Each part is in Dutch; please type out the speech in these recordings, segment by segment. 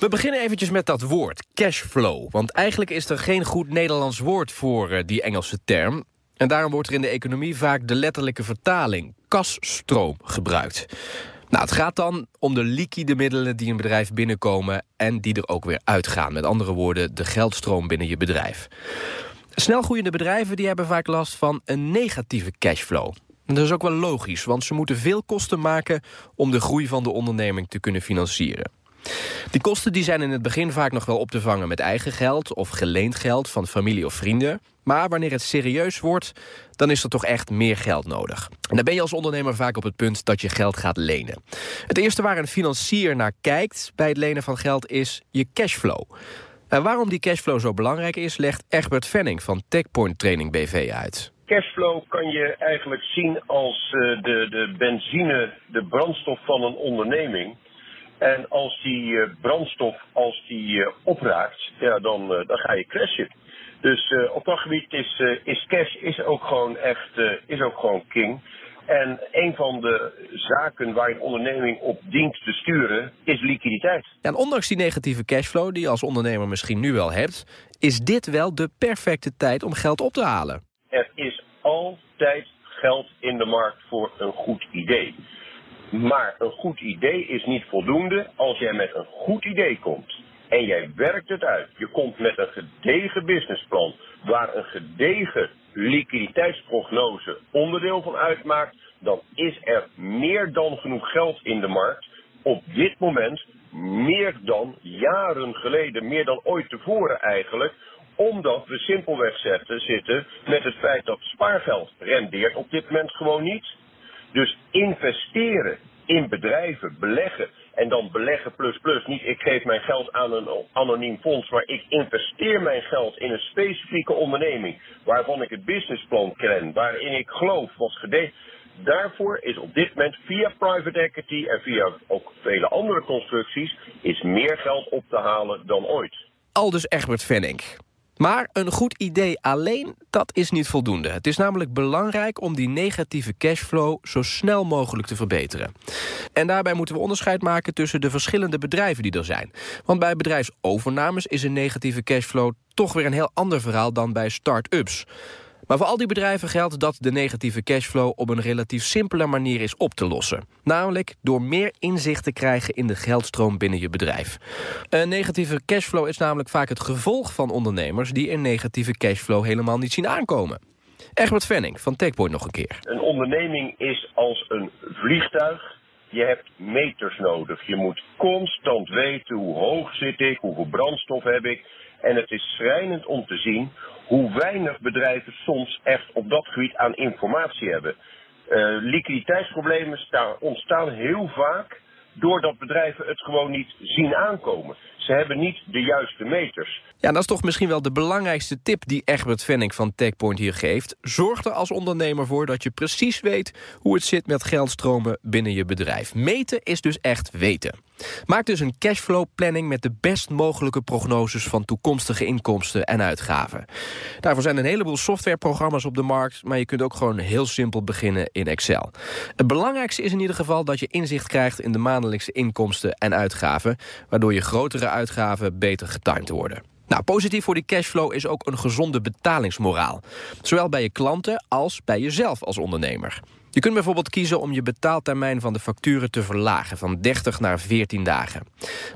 We beginnen eventjes met dat woord, cashflow. Want eigenlijk is er geen goed Nederlands woord voor uh, die Engelse term. En daarom wordt er in de economie vaak de letterlijke vertaling, kasstroom, gebruikt. Nou, het gaat dan om de liquide middelen die een bedrijf binnenkomen... en die er ook weer uitgaan. Met andere woorden, de geldstroom binnen je bedrijf. Snelgroeiende bedrijven die hebben vaak last van een negatieve cashflow. Dat is ook wel logisch, want ze moeten veel kosten maken... om de groei van de onderneming te kunnen financieren. Die kosten die zijn in het begin vaak nog wel op te vangen met eigen geld... of geleend geld van familie of vrienden. Maar wanneer het serieus wordt, dan is er toch echt meer geld nodig. En dan ben je als ondernemer vaak op het punt dat je geld gaat lenen. Het eerste waar een financier naar kijkt bij het lenen van geld is je cashflow. En waarom die cashflow zo belangrijk is, legt Egbert Venning van Techpoint Training BV uit cashflow kan je eigenlijk zien als uh, de, de benzine, de brandstof van een onderneming. En als die uh, brandstof als die, uh, opraakt, ja, dan, dan ga je crashen. Dus op dat gebied is, is cash is ook gewoon echt is ook gewoon king. En een van de zaken waar een onderneming op dient te sturen is liquiditeit. En ondanks die negatieve cashflow die je als ondernemer misschien nu wel hebt, is dit wel de perfecte tijd om geld op te halen. Er is altijd geld in de markt voor een goed idee. Maar een goed idee is niet voldoende als jij met een goed idee komt. En jij werkt het uit. Je komt met een gedegen businessplan waar een gedegen liquiditeitsprognose onderdeel van uitmaakt. Dan is er meer dan genoeg geld in de markt. Op dit moment meer dan jaren geleden, meer dan ooit tevoren eigenlijk, omdat we simpelweg zitten met het feit dat spaargeld rendeert op dit moment gewoon niet. Dus investeren in bedrijven, beleggen en dan beleggen plus plus. Niet ik geef mijn geld aan een anoniem fonds, maar ik investeer mijn geld in een specifieke onderneming waarvan ik het businessplan ken, waarin ik geloof wat gedaan. Daarvoor is op dit moment via private equity en via ook vele andere constructies is meer geld op te halen dan ooit. Aldus Egbert Venning. Maar een goed idee alleen, dat is niet voldoende. Het is namelijk belangrijk om die negatieve cashflow zo snel mogelijk te verbeteren. En daarbij moeten we onderscheid maken tussen de verschillende bedrijven die er zijn. Want bij bedrijfsovernames is een negatieve cashflow toch weer een heel ander verhaal dan bij start-ups. Maar voor al die bedrijven geldt dat de negatieve cashflow op een relatief simpele manier is op te lossen. Namelijk door meer inzicht te krijgen in de geldstroom binnen je bedrijf. Een negatieve cashflow is namelijk vaak het gevolg van ondernemers die een negatieve cashflow helemaal niet zien aankomen. Egbert Venning van Techpoint nog een keer. Een onderneming is als een vliegtuig. Je hebt meters nodig. Je moet constant weten hoe hoog zit ik, hoeveel brandstof heb ik. En het is schrijnend om te zien hoe weinig bedrijven soms echt op dat gebied aan informatie hebben. Uh, liquiditeitsproblemen staan, ontstaan heel vaak doordat bedrijven het gewoon niet zien aankomen. Ze hebben niet de juiste meters. Ja, dat is toch misschien wel de belangrijkste tip die Egbert Venning van Techpoint hier geeft. Zorg er als ondernemer voor dat je precies weet hoe het zit met geldstromen binnen je bedrijf. Meten is dus echt weten. Maak dus een cashflow planning met de best mogelijke prognoses van toekomstige inkomsten en uitgaven. Daarvoor zijn een heleboel softwareprogramma's op de markt, maar je kunt ook gewoon heel simpel beginnen in Excel. Het belangrijkste is in ieder geval dat je inzicht krijgt in de maandelijkse inkomsten en uitgaven, waardoor je grotere uitgaven beter getimed worden. Nou, positief voor die cashflow is ook een gezonde betalingsmoraal. Zowel bij je klanten als bij jezelf als ondernemer. Je kunt bijvoorbeeld kiezen om je betaaltermijn van de facturen te verlagen... van 30 naar 14 dagen.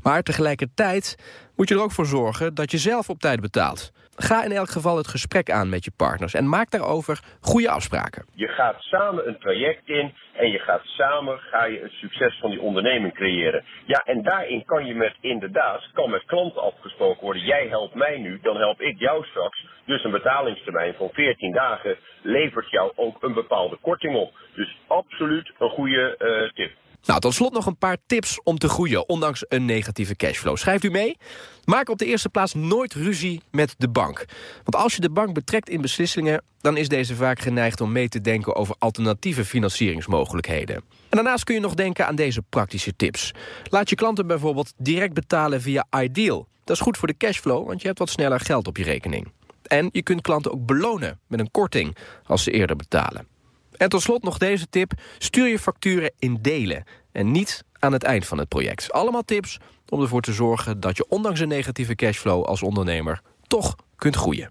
Maar tegelijkertijd moet je er ook voor zorgen dat je zelf op tijd betaalt. Ga in elk geval het gesprek aan met je partners en maak daarover goede afspraken. Je gaat samen een traject in en je gaat samen ga je een succes van die onderneming creëren. Ja, en daarin kan je met inderdaad, kan met klanten afgesproken worden. Jij helpt mij nu, dan help ik jou straks. Dus een betalingstermijn van 14 dagen levert jou ook een bepaalde korting op. Dus absoluut een goede uh, tip. Nou, tot slot nog een paar tips om te groeien, ondanks een negatieve cashflow. Schrijft u mee? Maak op de eerste plaats nooit ruzie met de bank. Want als je de bank betrekt in beslissingen... dan is deze vaak geneigd om mee te denken over alternatieve financieringsmogelijkheden. En daarnaast kun je nog denken aan deze praktische tips. Laat je klanten bijvoorbeeld direct betalen via Ideal. Dat is goed voor de cashflow, want je hebt wat sneller geld op je rekening. En je kunt klanten ook belonen met een korting als ze eerder betalen. En tot slot nog deze tip. Stuur je facturen in delen en niet aan het eind van het project. Allemaal tips om ervoor te zorgen dat je ondanks een negatieve cashflow als ondernemer toch kunt groeien.